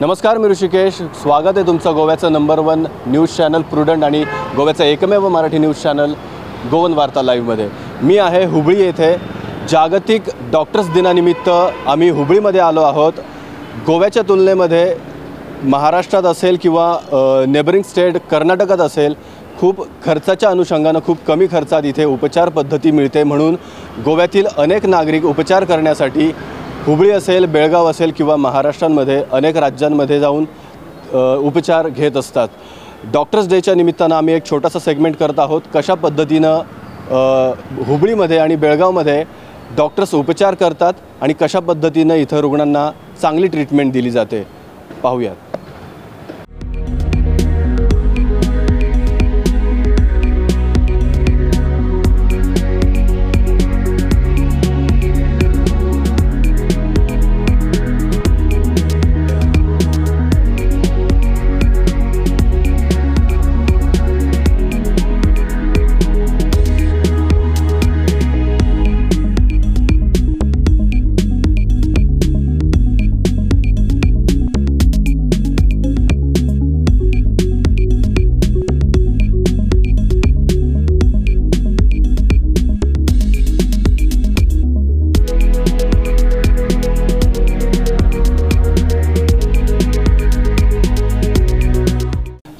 नमस्कार मी ऋषिकेश. स्वागत आहे तुमचं गोव्याचं number one news channel Prudent आणि गोव्याचं एकमेव मराठी न्यूज चॅनल गोवन वार्ता लाईव्हमध्ये मी आहे हुबळी येथे. जागतिक डॉक्टर्स दिनानिमित्त आम्ही हुबळीमध्ये आलो आहोत. गोव्याच्या तुलनेमध्ये महाराष्ट्रात असेल किंवा नेबरिंग स्टेट कर्नाटकात असेल खूप खर्चाच्या अनुषंगानं खूप कमी खर्चात इथे उपचार पद्धती मिळते म्हणून गोव्यातील अनेक नागरिक उपचार करण्यासाठी हुबळी असेल बेळगाव असेल किंवा महाराष्ट्रांमध्ये अनेक राज्यांमध्ये जाऊन उपचार घेत असतात. डॉक्टर्स डेच्या निमित्तानं आम्ही एक छोटासा सेगमेंट करत आहोत. कशा पद्धतीनं हुबळीमध्ये आणि बेळगावमध्ये डॉक्टर्स उपचार करतात आणि कशा पद्धतीनं इथं रुग्णांना चांगली ट्रीटमेंट दिली जाते पाहूयात.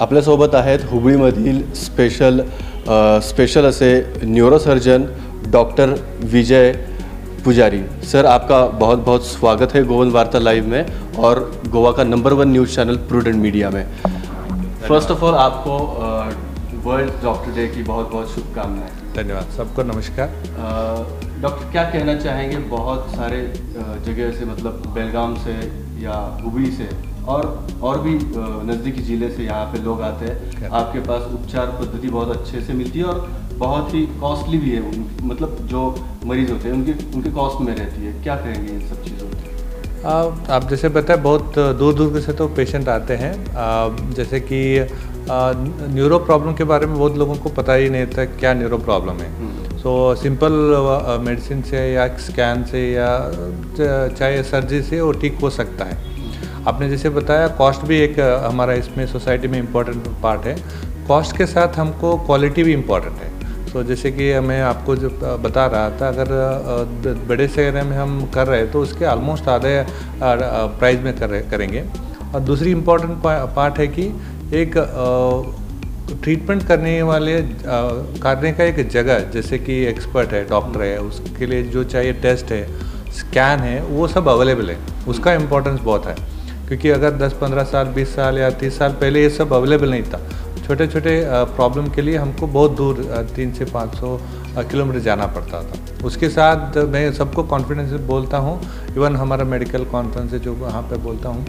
आपल्यासोबत आहेत हुबळीमधील स्पेशल अ, स्पेशल असे neurosurgeon doctor Vijay Pujari. Sir आपका बहुत बहुत स्वागत है गोवन वार्ता लाइव में और गोवा का number one news channel Prudent media में. फ़र्स्ट ऑफ़ ऑल आपको वर्ल्ड डॉक्टर डे की बहुत बहुत शुभकामनाएँ. धन्यवाद सबको नमस्कार. अ, डॉक्टर क्या कहना चाहेंगे बहुत सारे अ, जगह से मतलब बेलगाम से या हुबली से? और और भी नज़दीकी ज़िले से यहाँ पे लोग आते हैं। आपके पास उपचार पद्धति बहुत अच्छे से मिलती है और बहुत ही कॉस्टली भी है। मतलब जो मरीज़ होते हैं उनके उनके कॉस्ट में रहती है। क्या कहेंगे इन सब चीज़ों पे? आ, आप जैसे बताए बहुत दूर दूर से तो पेशेंट आते हैं। आ, जैसे कि न्यूरो प्रॉब्लम के बारे में बहुत लोगों को पता ही नहीं था क्या न्यूरो प्रॉब्लम है। सो सिंपल मेडिसिन से या स्कैन से या चाहे सर्जरी से वो ठीक हो सकता है। आपने जैसे बताया कॉस्ट भी एक हमारा इसमें सोसाइटी में इम्पोर्टेंट पार्ट है। कॉस्ट के साथ हमको क्वालिटी भी इम्पोर्टेंट है। तो जैसे कि मैं आपको जो बता रहा था, अगर बड़े शहर में हम कर रहे हैं तो उसके ऑलमोस्ट आधे प्राइस में कर करेंगे। और दूसरी इम्पोर्टेंट पार्ट है कि एक ट्रीटमेंट करने वाले करने का एक जगह, जैसे कि एक्सपर्ट है डॉक्टर है, उसके लिए जो चाहिए टेस्ट है स्कैन है, वो सब अवेलेबल है। उसका इम्पोर्टेंस बहुत है। क्योंकि अगर 10-15 साल 20 साल या 30 साल पहले ये सब अवेलेबल नहीं था छोटे छोटे प्रॉब्लम के लिए हमको बहुत दूर तीन से पाँच सौ किलोमीटर जाना पड़ता था। उसके साथ मैं सबको कॉन्फिडेंस से बोलता हूँ इवन हमारा मेडिकल कॉन्फ्रेंस है जो वहाँ पर बोलता हूँ,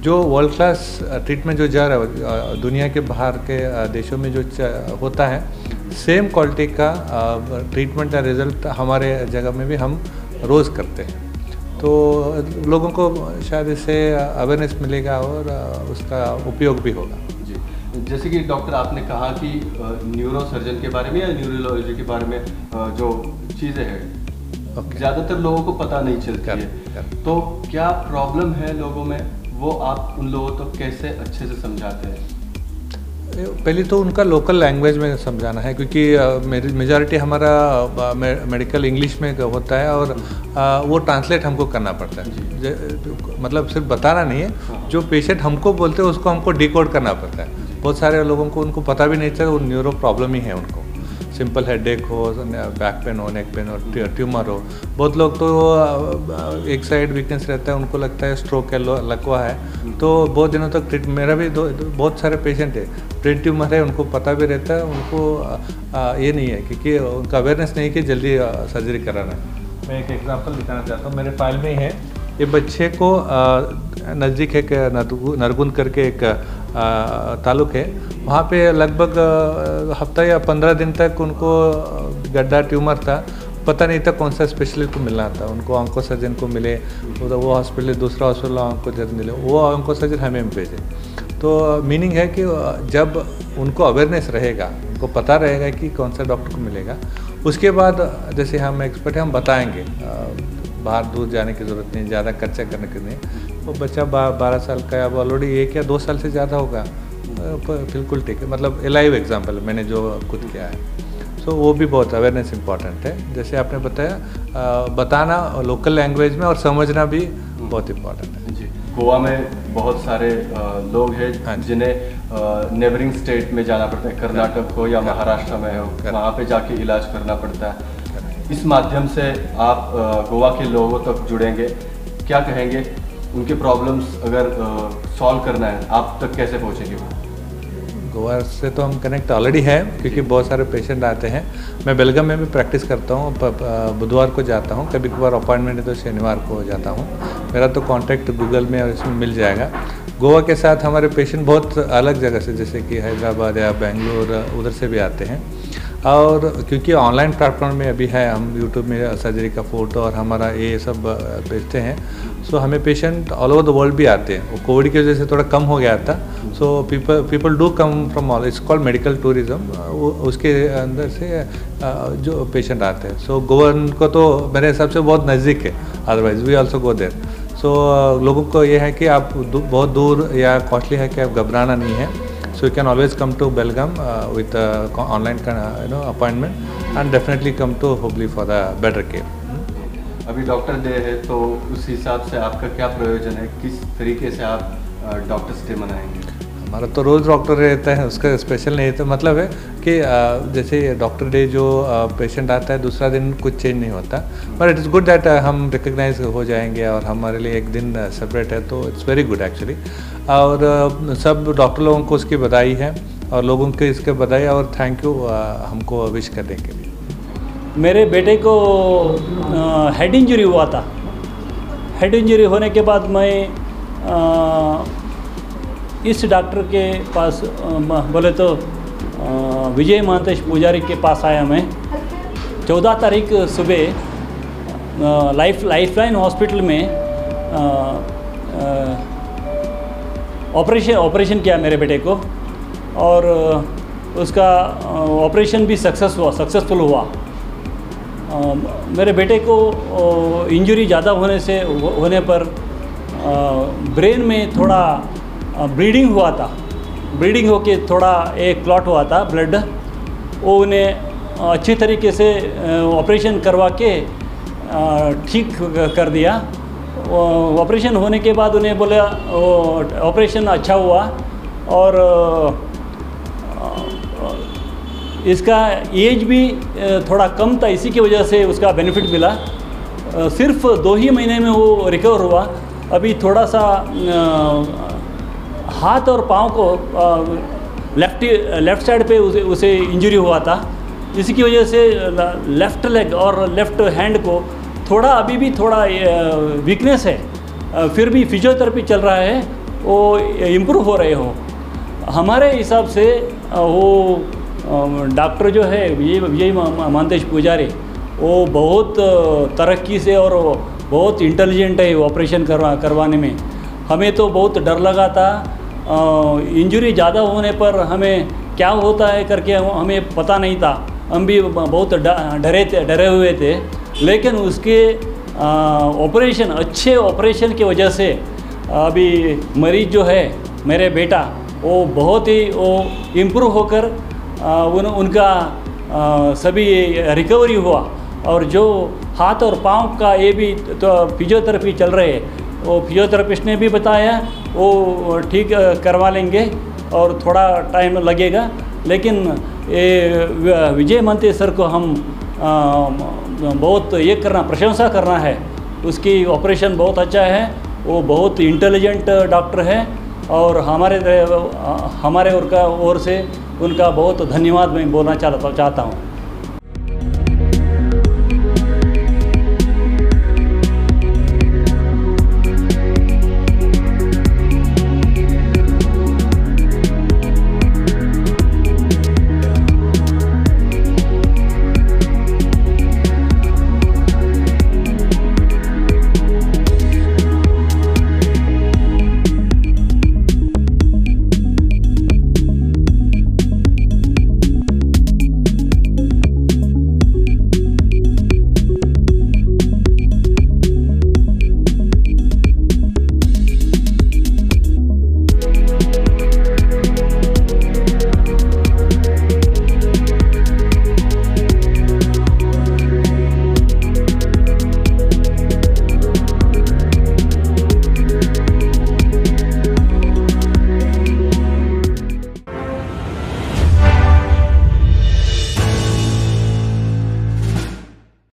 जो वर्ल्ड क्लास ट्रीटमेंट जो जा रहा है दुनिया के बाहर के देशों में जो होता है सेम क्वालिटी का ट्रीटमेंट या रिज़ल्ट हमारे जगह में भी हम रोज़ करते हैं। तो लोगों को शायद इससे अवेयरनेस मिलेगा और उसका उपयोग भी होगा। जी। जैसे कि डॉक्टर आपने कहा कि न्यूरो सर्जन के बारे में या न्यूरोलॉजी के बारे में जो चीज़ें हैं ओके ज़्यादातर लोगों को पता नहीं चलती है. तो क्या प्रॉब्लम है लोगों में? वो आप उन लोगों को कैसे अच्छे से समझाते हैं? पहले तो उनका लोकल लैंग्वेज में समझाना है क्योंकि मेजॉरिटी हमारा मेडिकल इंग्लिश में होता है और वो ट्रांसलेट हमको करना पड़ता है। मतलब सिर्फ़ बताना नहीं है जो पेशेंट हमको बोलते हैं उसको हमको डिकोड करना पड़ता है। बहुत सारे लोगों को उनको पता भी नहीं चलता वो न्यूरो प्रॉब्लम ही है उनको। सिंपल हेडेक हो बैक पेन हो नेक पेन हो ट्यूमर हो। बहुत लोग तो एक साइड वीकनेस रहता है उनको लगता है स्ट्रोक है लकवा है। तो बहुत दिनों तक ट्रीट मेरा भी दो, दो, बहुत सारे पेशेंट है ब्रेन ट्यूमर है उनको पता भी रहता है उनको अ, ये नहीं है क्योंकि उनका अवेयरनेस नहीं कि जल्दी सर्जरी कराना है। मैं एक एग्जांपल दिखाना चाहता हूँ मेरे फ़ाइल में ही है। ये बच्चे को नज़दीक एक नरगु- नरगुन करके एक तालुक है। वहाँ पे लगभग हफ़्ता या पंद्रह दिन तक उनको गड्ढा ट्यूमर था। पता नहीं था कौन सा स्पेशलिस्ट को मिलना था। उनको ऑंको सर्जन को मिले तो वो हॉस्पिटल दूसरा हॉस्पिटल ऑंको सर्जन मिले। वो ऑंको सर्जन हमें भेजे। तो मीनिंग है कि जब उनको अवेयरनेस रहेगा, उनको पता रहेगा कि कौन सा डॉक्टर को मिलेगा, उसके बाद जैसे हम एक्सपर्ट हैं, हम बताएँगे। बाहर दूर जाने की ज़रूरत नहीं ज़्यादा खर्चा करने की नहीं। वो बच्चा बा, बारह साल का है अब ऑलरेडी एक या दो साल से ज़्यादा होगा। बिल्कुल ठीक है मतलब लाइव एग्ज़ाम्पल मैंने जो खुद किया है। सो वो भी बहुत अवेयरनेस इंपॉर्टेंट है। जैसे आपने बताया बताना लोकल लैंग्वेज में और समझना भी बहुत इंपॉर्टेंट है। जी गोवा में बहुत सारे लोग हाँ हैं। जिन्हें नेबरिंग स्टेट में जाना पड़ता है कर्नाटक हो या महाराष्ट्र में हो। वहाँ पे जाके इलाज करना पड़ता है। इस माध्यम से आप गोवा के लोगों तक जुड़ेंगे। क्या कहेंगे? उनके प्रॉब्लम्स अगर सॉल्व करना है, आप तक कैसे पहुँचेंगे गोवा से तो हम कनेक्ट ऑलरेडी है, क्योंकि बहुत सारे पेशेंट आते हैं। मैं बेलगम में भी प्रैक्टिस करता हूँ बुधवार को जाता हूँ। कभी कभार अपॉइंटमेंट है तो शनिवार को जाता हूँ। मेरा तो कांटेक्ट गूगल में और इसमें मिल जाएगा। गोवा के साथ हमारे पेशेंट बहुत अलग जगह से, जैसे कि हैदराबाद या बेंगलोर, उधर से भी आते हैं। और क्योंकि ऑनलाइन प्लेटफॉर्म में अभी है, हम यूट्यूब में सर्जरी का फ़ोटो और हमारा ये सब भेजते हैं। सो हमें patient all over the world भी आते हैं। वो कोविड की वजह से थोड़ा कम हो गया था। So people people do come from all it's called medical tourism उसके अंदर से जो पेशेंट आते हैं। सो गोवन को तो मेरे हिसाब से बहुत नज़दीक है। Otherwise we also go there so लोगों को ये है कि आप बहुत दूर या कॉस्टली है कि आप घबराना नहीं है। So you can always come to Belgaum uh, with a online kind of, you know appointment and definitely come to Hubli for the better care. अभी डॉक्टर डे है तो उस हिसाब से आपका क्या प्रयोजन है किस तरीके से आप डॉक्टर्स डे मनाएँगे हमारा तो रोज़ डॉक्टर रहता है, उसका स्पेशल नहीं तो मतलब है कि जैसे डॉक्टर डे जो पेशेंट आता है, दूसरा दिन कुछ चेंज नहीं होता। बट इज़ गुड दैट हम रिकग्नाइज हो जाएँगे और हमारे लिए एक दिन सेपरेट है तो इट्स वेरी गुड एक्चुअली और सब डॉक्टर लोगों को उसकी बधाई है और लोगों को इसके बधाई और थैंक यू हमको विश करने के लिए। मेरे बेटे को हेड इंजरी हुआ था। हेड इंजरी होने के बाद मैं इस डॉक्टर के पास बोले तो विजय महांतेश पुजारी के पास आया मैं। चौदह तारीख सुबह लाइफ लाइफलाइन हॉस्पिटल में ऑपरेशन ऑपरेशन किया मेरे बेटे को। और उसका ऑपरेशन भी सक्सेस हुआ सक्सेसफुल हुआ। अ, मेरे बेटे को इंजरी ज़्यादा होने से होने पर अ, ब्रेन में थोड़ा ब्लीडिंग हुआ था। ब्लीडिंग होके थोड़ा एक क्लॉट हुआ था ब्लड वो उन्हें अच्छी तरीके से ऑपरेशन करवा के ठीक कर दिया। ऑपरेशन होने के बाद उन्हें बोला ऑपरेशन अच्छा हुआ। और इसका एज भी थोड़ा कम था, इसी की वजह से उसका बेनिफिट मिला। सिर्फ़ दो ही महीने में वो रिकवर हुआ। अभी थोड़ा सा हाथ और पाँव को लेफ़्ट लेफ़्ट साइड पे उसे उसे इंजरी हुआ था। इसी की वजह से लेफ़्ट लेग और लेफ़्ट हैंड को थोड़ा अभी भी थोड़ा वीकनेस है। फिर भी फिजियोथेरेपी चल रहा है, वो इम्प्रूव हो रहे हो। हमारे हिसाब से वो डॉक्टर जो है विजय विजय मा- मानतेश पुजारी, वो बहुत तरक्की से और बहुत इंटेलिजेंट है ऑपरेशन करवा, करवाने में। हमें तो बहुत डर लगा था इंजरी ज़्यादा होने पर हमें क्या होता है करके हमें पता नहीं था। हम भी बहुत डरे थे डरे हुए थे। लेकिन उसके ऑपरेशन अच्छे ऑपरेशन की वजह से अभी मरीज़ जो है मेरे बेटा वो बहुत ही वो इम्प्रूव होकर उन उनका आ, सभी रिकवरी हुआ। और जो हाथ और पाँव का ये भी तो फिजियोथेरेपी चल रहे हैं वो फिजियोथेरेपिस्ट ने भी बताया, वो ठीक करवा लेंगे और थोड़ा टाइम लगेगा। लेकिन ये विजय मंत्री सर को हम बहुत ये करना, प्रशंसा करना है। उसकी ऑपरेशन बहुत अच्छा है, वो बहुत इंटेलिजेंट डॉक्टर है और हमारे हमारे और का ओर से उनका बहुत धन्यवाद मैं बोलना चाहता चाहता हूँ।